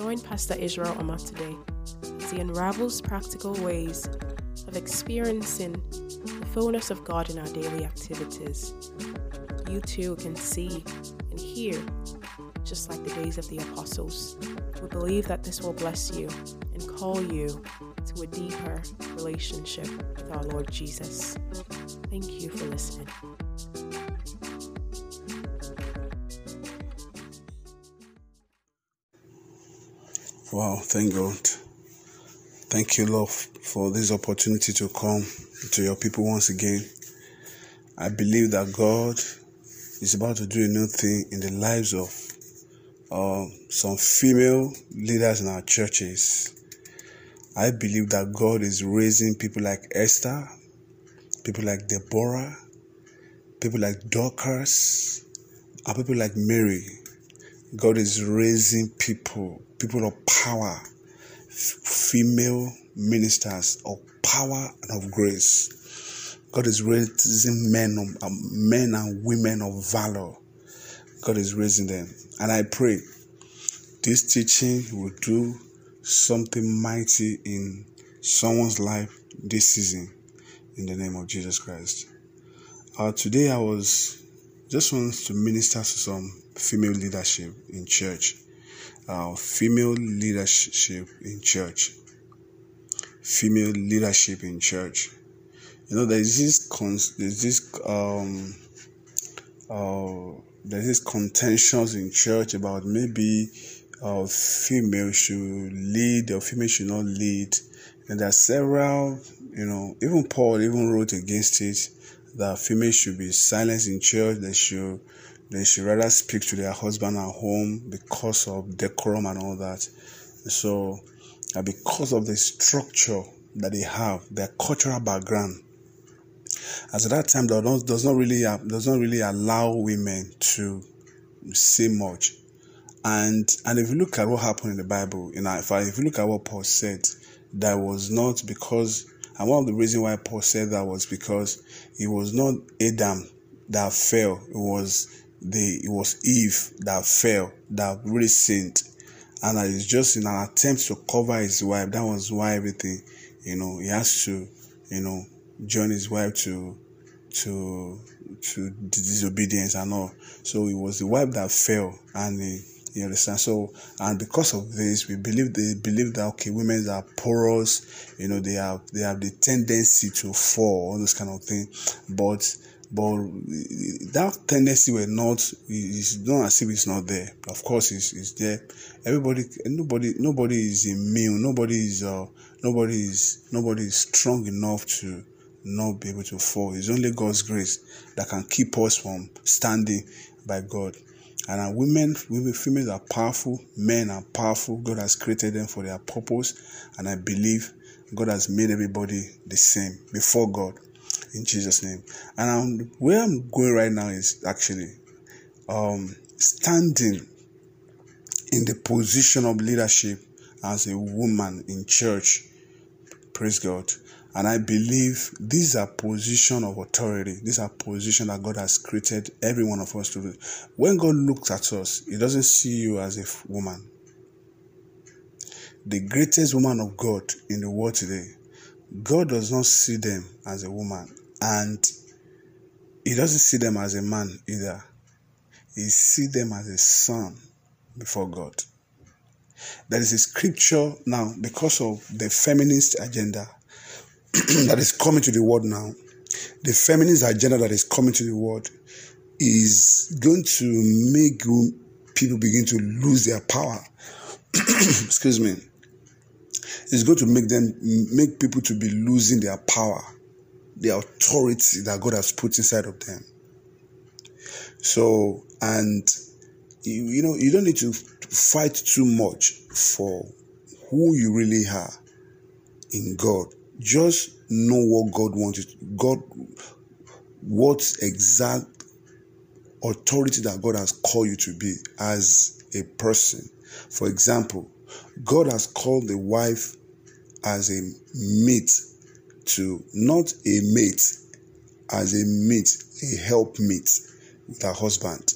Join Pastor Israel Amat today as he unravels practical ways of experiencing the fullness of God in our daily activities. You too can see and hear just like the days of the apostles. We believe that this will bless you and call you to a deeper relationship with our Lord Jesus. Thank you for listening. Wow, thank God. Thank you, Lord, for this opportunity to come to your people once again. I believe that God is about to do a new thing in the lives of uh, some female leaders in our churches. I believe that God is raising people like Esther, people like Deborah, people like Dorcas, and people like Mary. God is raising people, people of power, female ministers of power and of grace. God is raising men, um, men and women of valor. God is raising them, and I pray this teaching will do something mighty in someone's life this season. In the name of Jesus Christ. Uh, today I was just wanted to minister to some female leadership in church. Uh, female leadership in church. Female leadership in church. You know, there's this cons- there's this um uh there's this contentions in church about maybe uh female should lead or female should not lead. And there are several, you know, even Paul even wrote against it that females should be silenced in church. They should they should rather speak to their husband at home because of decorum and all that. So, uh, because of the structure that they have, their cultural background, as at that time not, does not really uh, does not really allow women to say much. And and if you look at what happened in the Bible, know, if, I, if you look at what Paul said, that was not because and one of the reasons why Paul said that was because it was not Adam that fell, it was it was Eve that fell, that really sinned. And is just in an attempt to cover his wife. That was why everything, you know, he has to, you know, join his wife to to to disobedience and all. So it was the wife that fell and he, you understand? So, and because of this, we believe they believe that okay, women are porous, you know, they have they have the tendency to fall, all this kind of thing. But but that tendency were not it's not as if it's not there. Of course, it's, it's there. Everybody, nobody, nobody is immune. Nobody is uh, nobody is nobody is strong enough to not be able to fall. It's only God's grace that can keep us from standing by God. And our women, women, females are powerful, men are powerful. God has created them for their purpose. And I believe God has made everybody the same before God in Jesus' name. And I'm, where I'm going right now is actually um, standing in the position of leadership as a woman in church. Praise God. And I believe these are position of authority. These are position that God has created every one of us to. When God looks at us, He doesn't see you as a woman. The greatest woman of God in the world today, God does not see them as a woman, and He doesn't see them as a man either. He sees them as a son before God. There is a scripture now because of the feminist agenda that is coming to the world now, the feminist agenda that is coming to the world is going to make people begin to lose their power. Excuse me. It's going to make them make people to be losing their power, the authority that God has put inside of them. So, and you, you know, you don't need to fight too much for who you really are in God just know what God wants God, what exact authority that God has called you to be as a person. For example, God has called the wife as a mate to not a mate, as a mate, a helpmate with her husband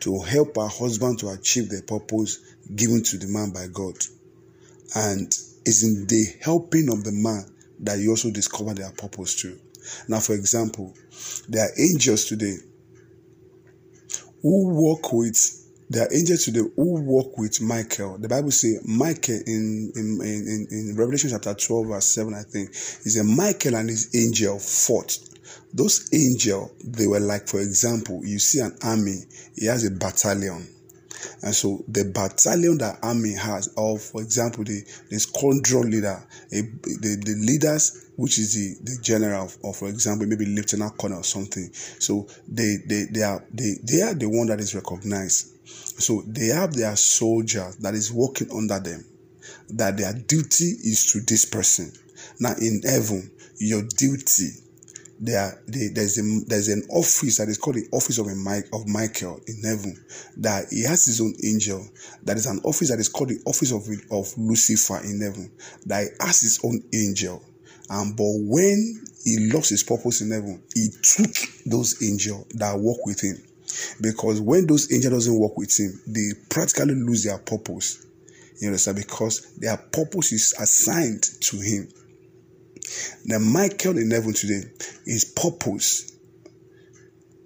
to help her husband to achieve the purpose given to the man by God. And it's in the helping of the man that you also discover their purpose too. Now, for example, there are angels today who work with there are angels today who work with Michael. The Bible says Michael in, in, in, in Revelation chapter 12, verse 7, I think, is a Michael and his angel fought. Those angels, they were like, for example, you see an army, he has a battalion. And so the battalion that army has, or for example, the, the squadron leader, a, the, the leaders, which is the, the general, or for example, maybe lieutenant colonel or something. So they, they, they are they, they are the one that is recognized. So they have their soldier that is working under them, that their duty is to this person. Now in heaven, your duty there, there's a, there's an office that is called the office of a of Michael in heaven. That he has his own angel. That is an office that is called the office of of Lucifer in heaven. That he has his own angel. And but when he lost his purpose in heaven, he took those angels that work with him. Because when those angels doesn't work with him, they practically lose their purpose. You understand? Because their purpose is assigned to him. The Michael in heaven today is purpose.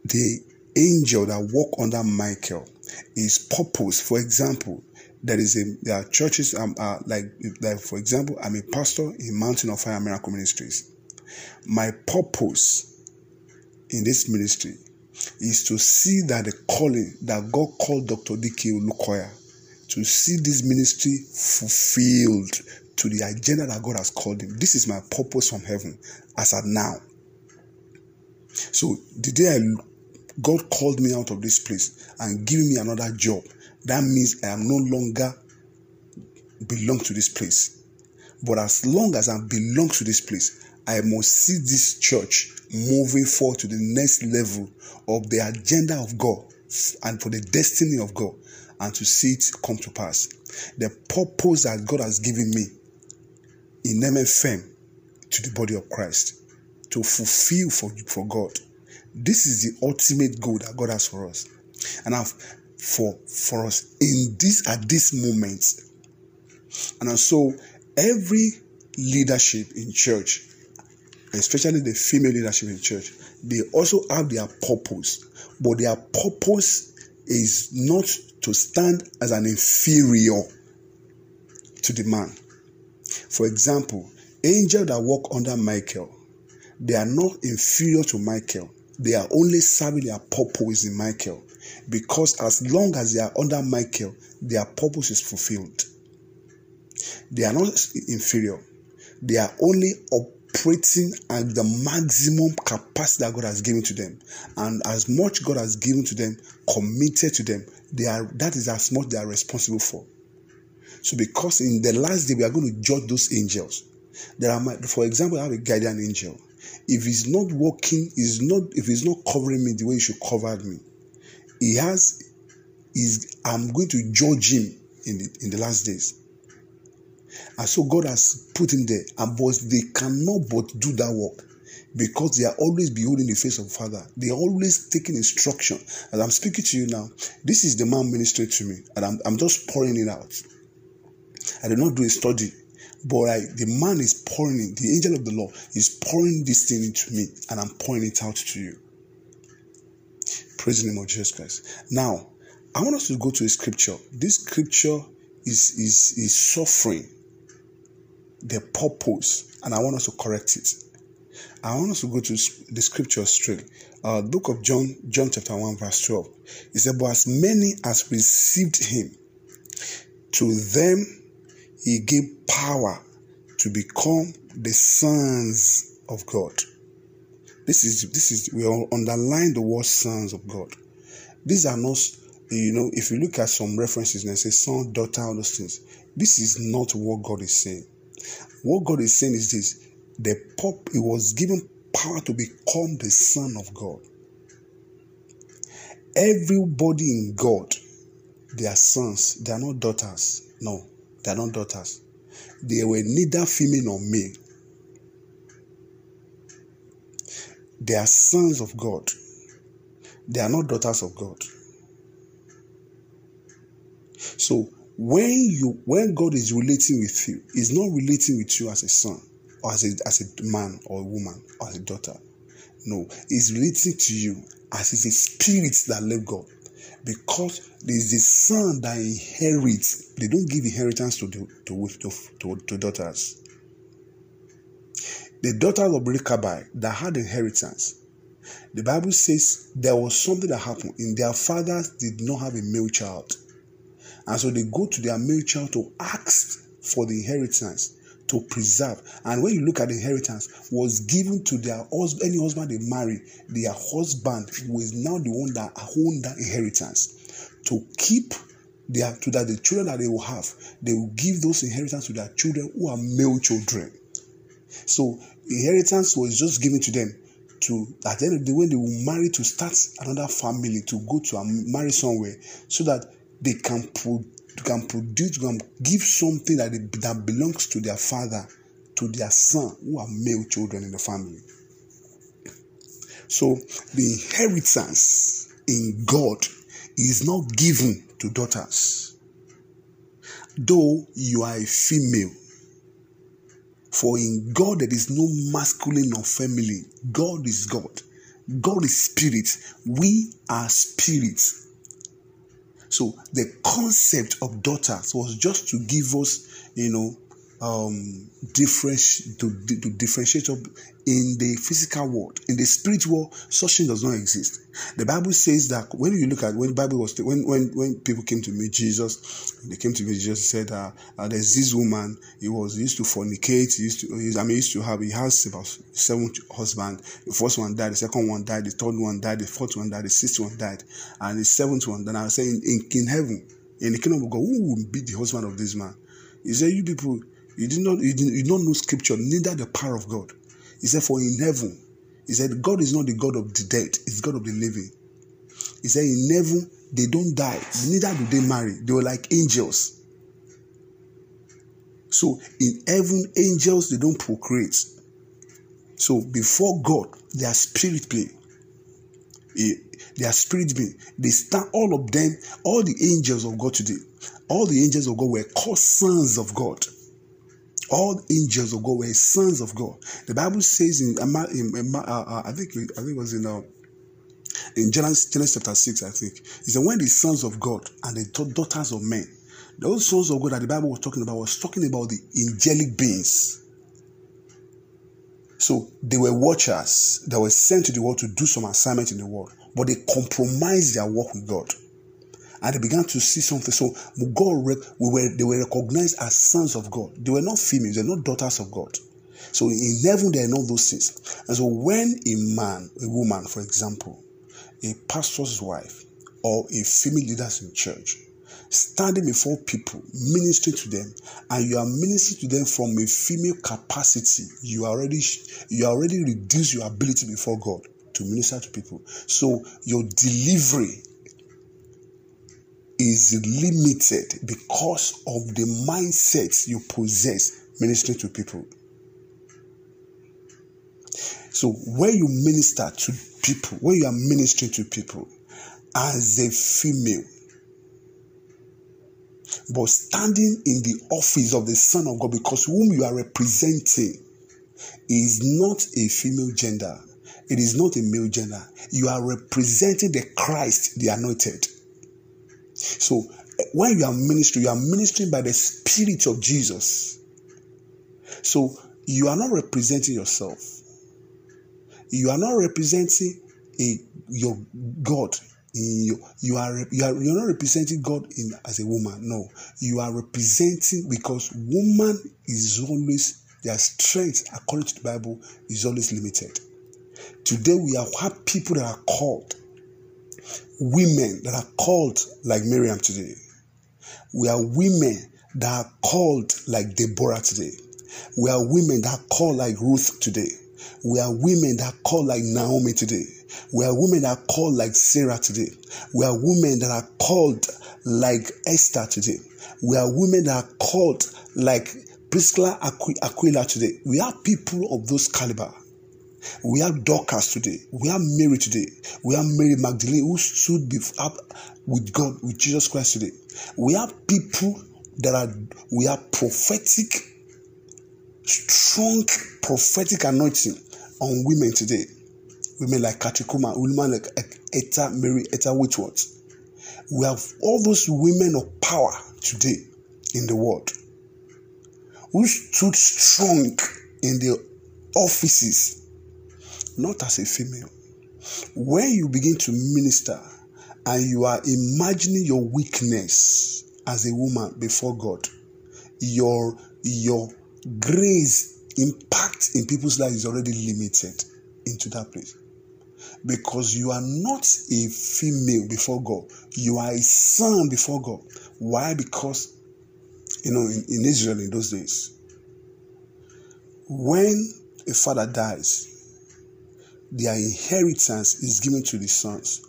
The angel that walk under Michael is purpose. For example, there is a there are churches um uh, like like for example I'm a pastor in Mountain of Fire Miracle Ministries. My purpose in this ministry is to see that the calling that God called Dr. D.K. Olukoya to see this ministry fulfilled to the agenda that God has called him. This is my purpose from heaven as at now. So the day I, God called me out of this place and gave me another job, that means I am no longer belong to this place. But as long as I belong to this place, I must see this church moving forward to the next level of the agenda of God and for the destiny of God and to see it come to pass. The purpose that God has given me in MFM to the body of Christ to fulfill for, for God. This is the ultimate goal that God has for us. And I've, for for us in this at this moment. And so every leadership in church, especially the female leadership in church, they also have their purpose, but their purpose is not to stand as an inferior to the man. For example, angels that walk under Michael, they are not inferior to Michael. They are only serving their purpose in Michael. Because as long as they are under Michael, their purpose is fulfilled. They are not inferior. They are only operating at the maximum capacity that God has given to them. And as much God has given to them, committed to them, they are that is as much they are responsible for. So, because in the last day we are going to judge those angels. There are, for example, I have a guardian angel. If he's not working, is not if he's not covering me the way he should cover me, he has is I'm going to judge him in the in the last days. And so God has put him there, and but they cannot but do that work because they are always beholding the face of the Father. They are always taking instruction. As I'm speaking to you now, this is the man ministering to me, and I'm, I'm just pouring it out. I did not do a study, but I, the man is pouring it. The angel of the Lord is pouring this thing into me, and I'm pouring it out to you. Praise the name of Jesus Christ. Now, I want us to go to a scripture. This scripture is is is suffering the purpose, and I want us to correct it. I want us to go to the scripture straight. Uh, book of John, John chapter 1, verse 12. It said, But as many as received him, to them he gave power to become the sons of God. This is this is we underline the word sons of God. These are not, you know, if you look at some references and say son, daughter, all those things, this is not what God is saying. What God is saying is this: the pop it was given power to become the son of God. Everybody in God, they are sons, they are not daughters. No, they are not daughters. They were neither female nor male. They are sons of God. They are not daughters of God. So, when you when God is relating with you, He's not relating with you as a son or as a as a man or a woman or as a daughter. No, He's relating to you as is a spirit that left God. Because there is a son that inherits. They don't give inheritance to the, to, to, to, daughters. The daughters of Rechabiah that had inheritance. The Bible says there was something that happened in their fathers did not have a male child. And so they go to their male child to ask for the inheritance to preserve. And when you look at the inheritance, was given to their husband, any husband they marry, their husband was now the one that owned that inheritance to keep their to that the children that they will have, they will give those inheritance to their children who are male children. So inheritance was just given to them to at the end of the when they will marry to start another family to go to marry somewhere so that they can put can produce, can give something that, they, that belongs to their father, to their son, who are male children in the family. So the inheritance in God is not given to daughters. Though you are a female, for in God there is no masculine or feminine. God is God. God is spirit. We are spirits. So the concept of daughters was just to give us, you know, um, different to, to differentiate up in the physical world. In the spiritual world, such thing does not exist. The Bible says that when you look at when Bible was when when when people came to meet Jesus, they came to meet Jesus said, uh, uh, "There's this woman. He was he used to fornicate. He used to he, I mean, he used to have he has about seven husbands. The first one died. The second one died. The third one died. The fourth one died. The sixth one died, and the seventh one. Then I was saying in, in heaven, in the kingdom of God, who will be the husband of this man? He said, "You people." You did not you did, you don't know scripture, neither the power of God. He said, For in heaven, he said, God is not the God of the dead, it's God of the living. He said, In heaven, they don't die, neither do they marry. They were like angels. So in heaven, angels they don't procreate. So before God, they are spirit. They are spirit being. They stand all of them, all the angels of God today, all the angels of God were called sons of God all angels of God were sons of God. The Bible says in, in, in uh, uh, I think I think it was in uh, in Genesis, Genesis chapter six. I think he said when the sons of God and the daughters of men, those sons of God that the Bible was talking about was talking about the angelic beings. So they were watchers that were sent to the world to do some assignment in the world, but they compromised their work with God and they began to see something. So God, we were they were recognized as sons of God. They were not females, they're not daughters of God. So in heaven, there are not those things. And so when a man, a woman, for example, a pastor's wife, or a female leader in church, standing before people, ministering to them, and you are ministering to them from a female capacity, you already you already reduce your ability before God to minister to people. So your delivery is limited because of the mindset you possess ministering to people. So, where you minister to people, where you are ministering to people as a female, but standing in the office of the Son of God, because whom you are representing is not a female gender, it is not a male gender. You are representing the Christ, the anointed. So eh, when you are ministering, you are ministering by the Spirit of Jesus. So you are not representing yourself. You are not representing a your God. You, you are you are you're not representing God in as a woman. No, you are representing because woman is always their strength according to the Bible is always limited. Today we have what people that are called women that are called like Miriam today. We are women that are called like Deborah today. We are women that called like Ruth today. We are women that called like Naomi today. We are women that called like Sarah today. We are women that are called like Esther today. We are women that are called like Priscilla Aquila today. We are people of those caliber. We have Dorcas today. We have Mary today. We have Mary Magdalene who stood up with God, with Jesus Christ today. We have people that are we have prophetic, strong prophetic anointing on women today. Women like Kathryn Kuhlman, women like Etta Mary, Etta Whitworth. We have all those women of power today in the world who stood strong in the offices, not as a female. When you begin to minister and you are imagining your weakness as a woman before God, your your grace impact in people's lives is already limited into that place because you are not a female before God, you are a son before God. Why? Because you know in, in Israel in those days, when a father dies, their inheritance is given to the sons.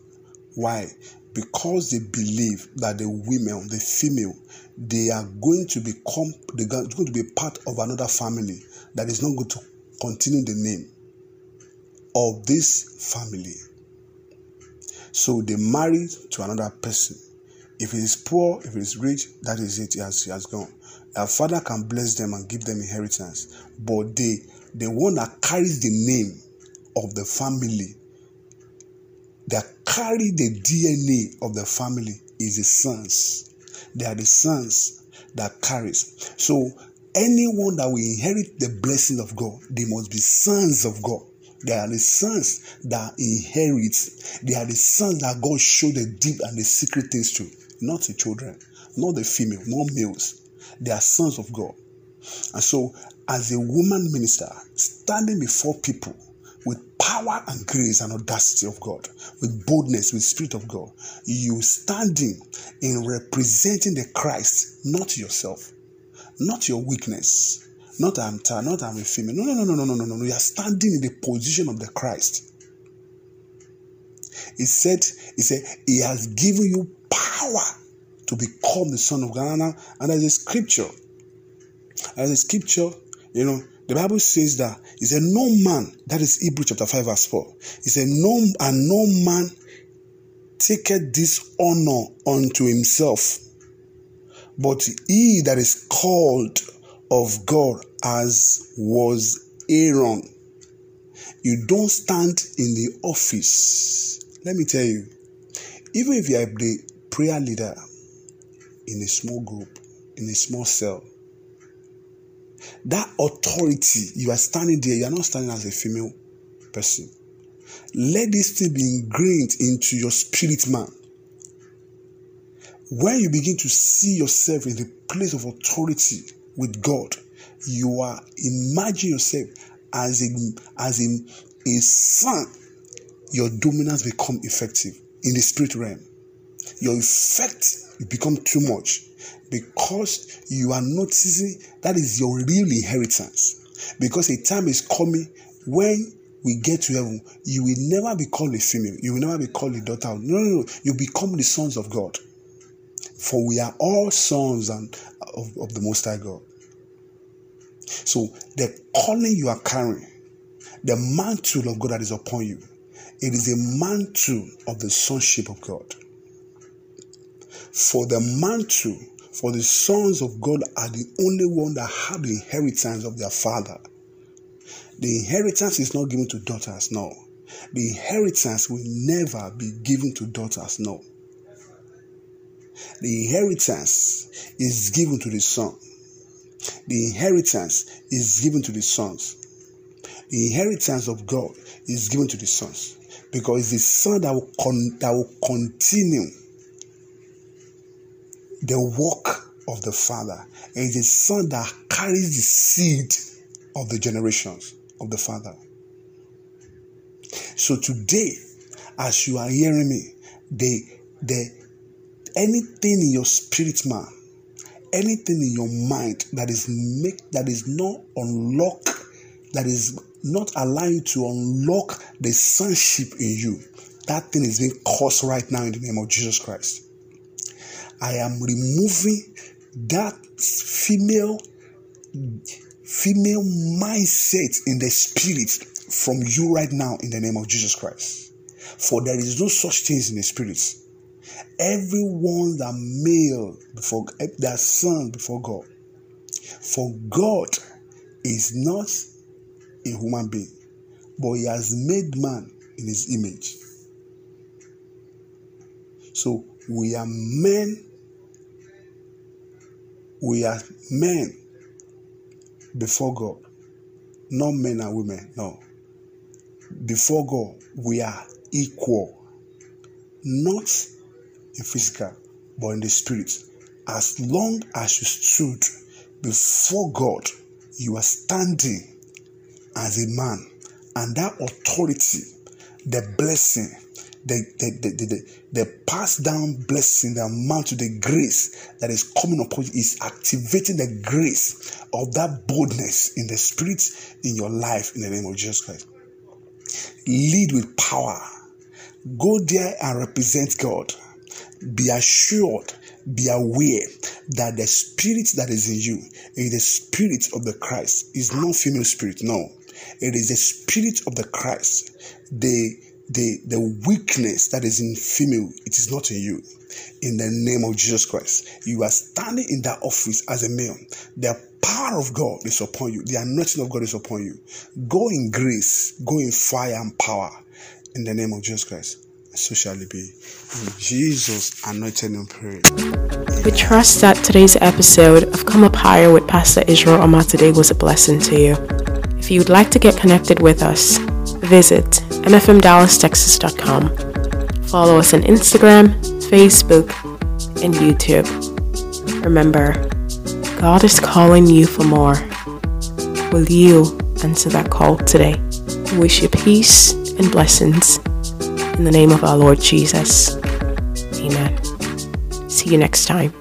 Why? Because they believe that the women, the female, they are going to become, they're going to be part of another family that is not going to continue the name of this family. So they marry to another person. If it is poor, if it is rich, that is it. He has, he has gone. A father can bless them and give them inheritance, but they, the one that carries the name of the family, that carry the DNA of the family, is the sons. They are the sons that carries. So anyone that will inherit the blessing of God, they must be sons of God. They are the sons that inherit. They are the sons that God showed the deep and the secret things to, not the children, not the female, not males. They are sons of God. And so, as a woman minister, standing before people with power and grace and audacity of God, with boldness, with spirit of God, you standing in representing the Christ, not yourself, not your weakness, not I'm tired, not I'm a female. No, no, no, no, no, no, no, no. You are standing in the position of the Christ. He said, He said, He has given you power to become the Son of God. And there's a scripture. There's a scripture, you know, the Bible says that he said, No man, that is Hebrew chapter 5, verse 4. He said, No, and no man taketh this honor unto himself, but he that is called of God as was Aaron. You don't stand in the office. Let me tell you, even if you are the prayer leader in a small group, in a small cell, that authority, you are standing there, you are not standing as a female person. Let this thing be ingrained into your spirit, man. When you begin to see yourself in the place of authority with God, you are imagine yourself as a as in a son. Your dominance become effective in the spirit realm. Your effect become too much because you are noticing that is your real inheritance. Because a time is coming when we get to heaven, you will never be called a female. You will never be called a daughter. No, no, no. You become the sons of God. For we are all sons and of, of the Most High God. So the calling you are carrying, the mantle of God that is upon you, it is a mantle of the sonship of God. For the mantle for the sons of God are the only one that have the inheritance of their father. The inheritance is not given to daughters, no. The inheritance will never be given to daughters, no. The inheritance is given to the son. The inheritance is given to the sons. The inheritance of God is given to the sons because it's the son that will, con- that will continue the work of the Father. And it's the Son that carries the seed of the generations of the Father. So today, as you are hearing me, the the anything in your spirit man, anything in your mind that is make that is not unlock, that is not allowing to unlock the sonship in you, that thing is being caused right now in the name of Jesus Christ. I am removing that female female mindset in the spirit from you right now in the name of Jesus Christ. For there is no such things in the spirit. Everyone that male before that son before God. For God is not a human being, but He has made man in His image. So we are men. We are men before God, not men and women. No. Before God, we are equal, not in physical, but in the spirit. As long as you stood before God, you are standing as a man, and that authority, the blessing, the, the, the, the, the passed down blessing, the amount to the grace that is coming upon you is activating the grace of that boldness in the spirit in your life in the name of Jesus Christ. Lead with power. Go there and represent God. Be assured, be aware that the spirit that is in you is the spirit of the Christ. Is not female spirit, no. It is the spirit of the Christ. The the the weakness that is in female, it is not in you. In the name of Jesus Christ, you are standing in that office as a male. The power of God is upon you. The anointing of God is upon you. Go in grace, go in fire and power. In the name of Jesus Christ, so shall it be. In Jesus' anointed name, pray. We trust that today's episode of Come Up Higher with Pastor Israel Omatade was a blessing to you. If you'd like to get connected with us, visit mfmdallastexas.com. Follow us on Instagram, Facebook, and YouTube. Remember, God is calling you for more. Will you answer that call today? I wish you peace and blessings in the name of our Lord Jesus. Amen. See you next time.